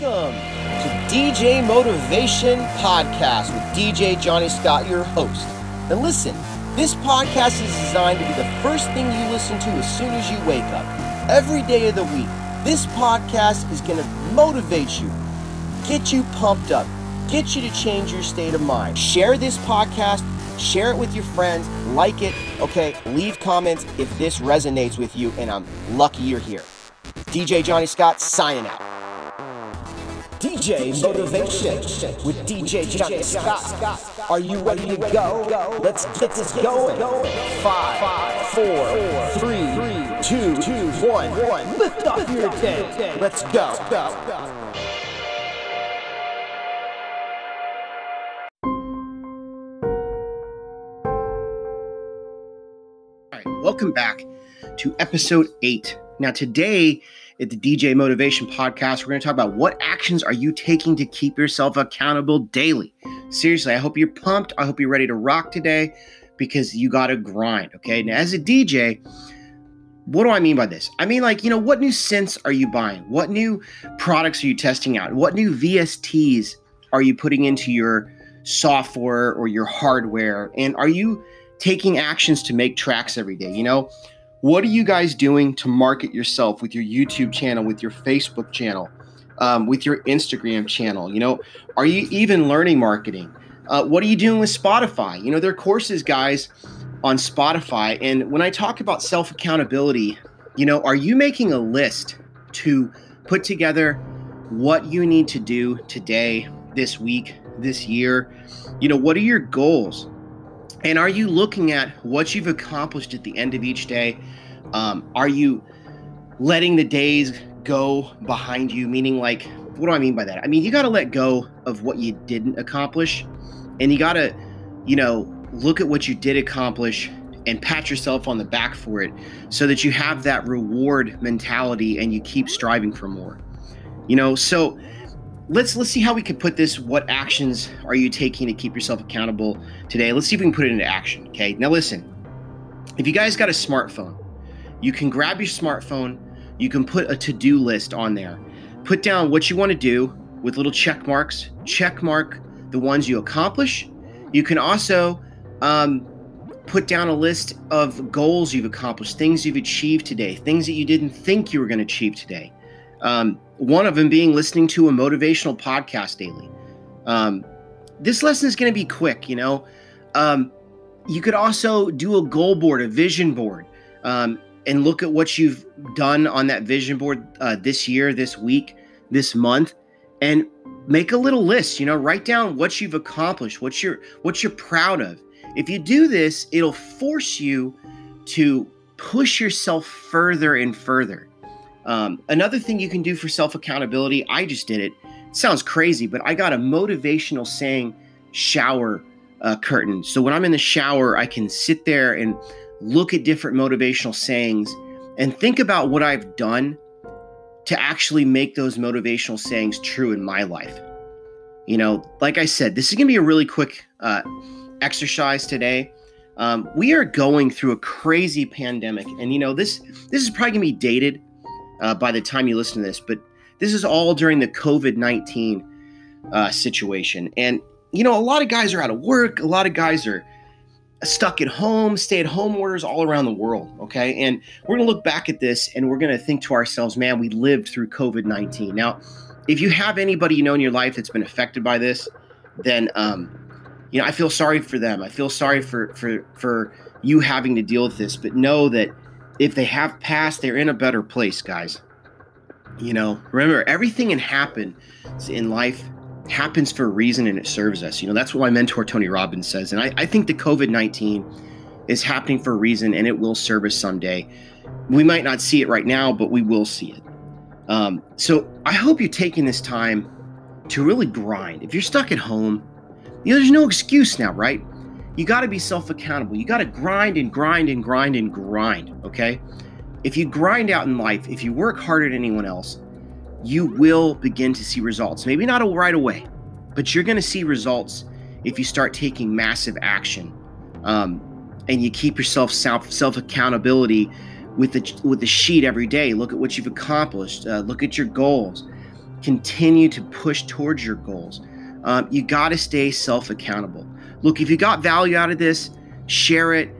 Welcome to DJ Motivation Podcast with DJ Johnny Scott, your host. And listen, this podcast is designed to be the first thing you listen to as soon as you wake up. Every day of the week, this podcast is going to motivate you, get you pumped up, get you to change your state of mind. Share this podcast, share it with your friends, like it, okay? Leave comments if this resonates with you, and I'm lucky you're here. DJ Johnny Scott signing out. DJ Motivation with DJ Johnny Scott. Are you ready to go? Let's get this going. Five, four, three, two, one. Lift off your day. Let's go. Welcome back to episode eight. Now, today at the DJ Motivation Podcast, we're going to talk about what actions are you taking to keep yourself accountable daily. Seriously, I hope you're pumped. I hope you're ready to rock today because you got to grind. Okay. Now, as a DJ, what do I mean by this? I mean, like, you know, what new synths are you buying? What new products are you testing out? What new VSTs are you putting into your software or your hardware? And are you taking actions to make tracks every day? You know, what are you guys doing to market yourself with your YouTube channel, with your Facebook channel, um, with your Instagram channel? You know, are you even learning marketing? Uh, what are you doing with Spotify? You know, there are courses, guys, on Spotify. And when I talk about self accountability, you know, are you making a list to put together what you need to do today, this week, this year? You know, what are your goals? And are you looking at what you've accomplished at the end of each day? Um, are you letting the days go behind you? Meaning, like, what do I mean by that? I mean, you got to let go of what you didn't accomplish, and you got to, you know, look at what you did accomplish and pat yourself on the back for it so that you have that reward mentality and you keep striving for more. You know, so let's let's see how we can put this what actions are you taking to keep yourself accountable today? Let's see if we can put it into action okay? Now listen if you guys got a smartphone you can grab your smartphone you can put a to-do list on there. Put down what you want to do with little check marks check mark the ones you accomplish. You can also um, put down a list of goals you've accomplished things you've achieved today things that you didn't think you were going to achieve today um, one of them being listening to a motivational podcast daily. Um, this lesson is going to be quick, you know. Um, you could also do a goal board, a vision board, um, and look at what you've done on that vision board uh, this year, this week, this month, and make a little list. You know, write down what you've accomplished, what you're what you're proud of. If you do this, it'll force you to push yourself further and further. Um, another thing you can do for self accountability, I just did it. Sounds crazy, but I got a motivational saying shower uh, curtain. So when I'm in the shower, I can sit there and look at different motivational sayings and think about what I've done to actually make those motivational sayings true in my life. You know, like I said, this is going to be a really quick uh, exercise today. Um, we are going through a crazy pandemic, and you know this this is probably going to be dated uh, by the time you listen to this, but this is all during the COVID 19 uh, situation. And, you know, a lot of guys are out of work, a lot of guys are stuck at home, stay at home orders all around the world. Okay. And we're going to look back at this and we're going to think to ourselves, man, we lived through COVID 19. Now, if you have anybody you know in your life that's been affected by this, then, um, you know, I feel sorry for them. I feel sorry for, for, for you having to deal with this, but know that if they have passed, they're in a better place, guys. You know, remember everything in happen in life happens for a reason and it serves us. You know, that's what my mentor Tony Robbins says. And I, I think the COVID 19 is happening for a reason and it will serve us someday. We might not see it right now, but we will see it. Um, so I hope you're taking this time to really grind. If you're stuck at home, you know, there's no excuse now, right? You got to be self accountable. You got to grind and grind and grind and grind. Okay. If you grind out in life, if you work harder than anyone else, you will begin to see results. Maybe not right away, but you're going to see results if you start taking massive action um, and you keep yourself self self accountability with the with the sheet every day. Look at what you've accomplished. Uh, look at your goals. continue to push towards your goals. Um, you got to stay self accountable. Look, if you got value out of this, share it,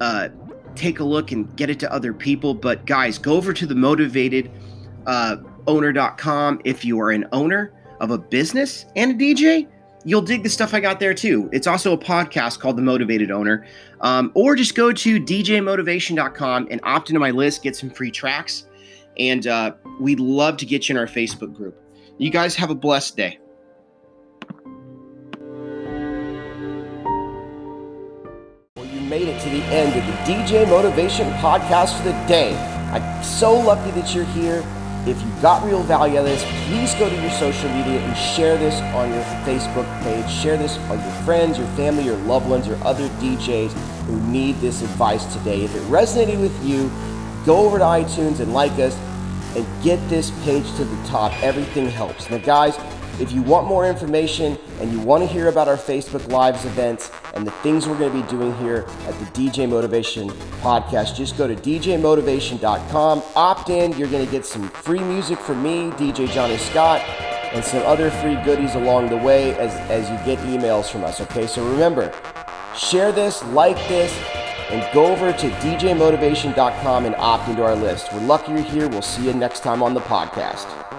uh, take a look and get it to other people. But guys, go over to the motivated uh, owner.com if you are an owner of a business and a DJ. You'll dig the stuff I got there too. It's also a podcast called The Motivated Owner. Um, or just go to djmotivation.com and opt into my list, get some free tracks. And uh, we'd love to get you in our Facebook group. You guys have a blessed day. Made it to the end of the DJ Motivation podcast for the day. I'm so lucky that you're here. If you got real value out of this, please go to your social media and share this on your Facebook page. Share this with your friends, your family, your loved ones, or other DJs who need this advice today. If it resonated with you, go over to iTunes and like us and get this page to the top. Everything helps. Now, guys, if you want more information and you want to hear about our Facebook Lives events and the things we're going to be doing here at the DJ Motivation podcast, just go to djmotivation.com. Opt in. You're going to get some free music from me, DJ Johnny Scott, and some other free goodies along the way as, as you get emails from us. Okay, so remember, share this, like this, and go over to djmotivation.com and opt into our list. We're lucky you're here. We'll see you next time on the podcast.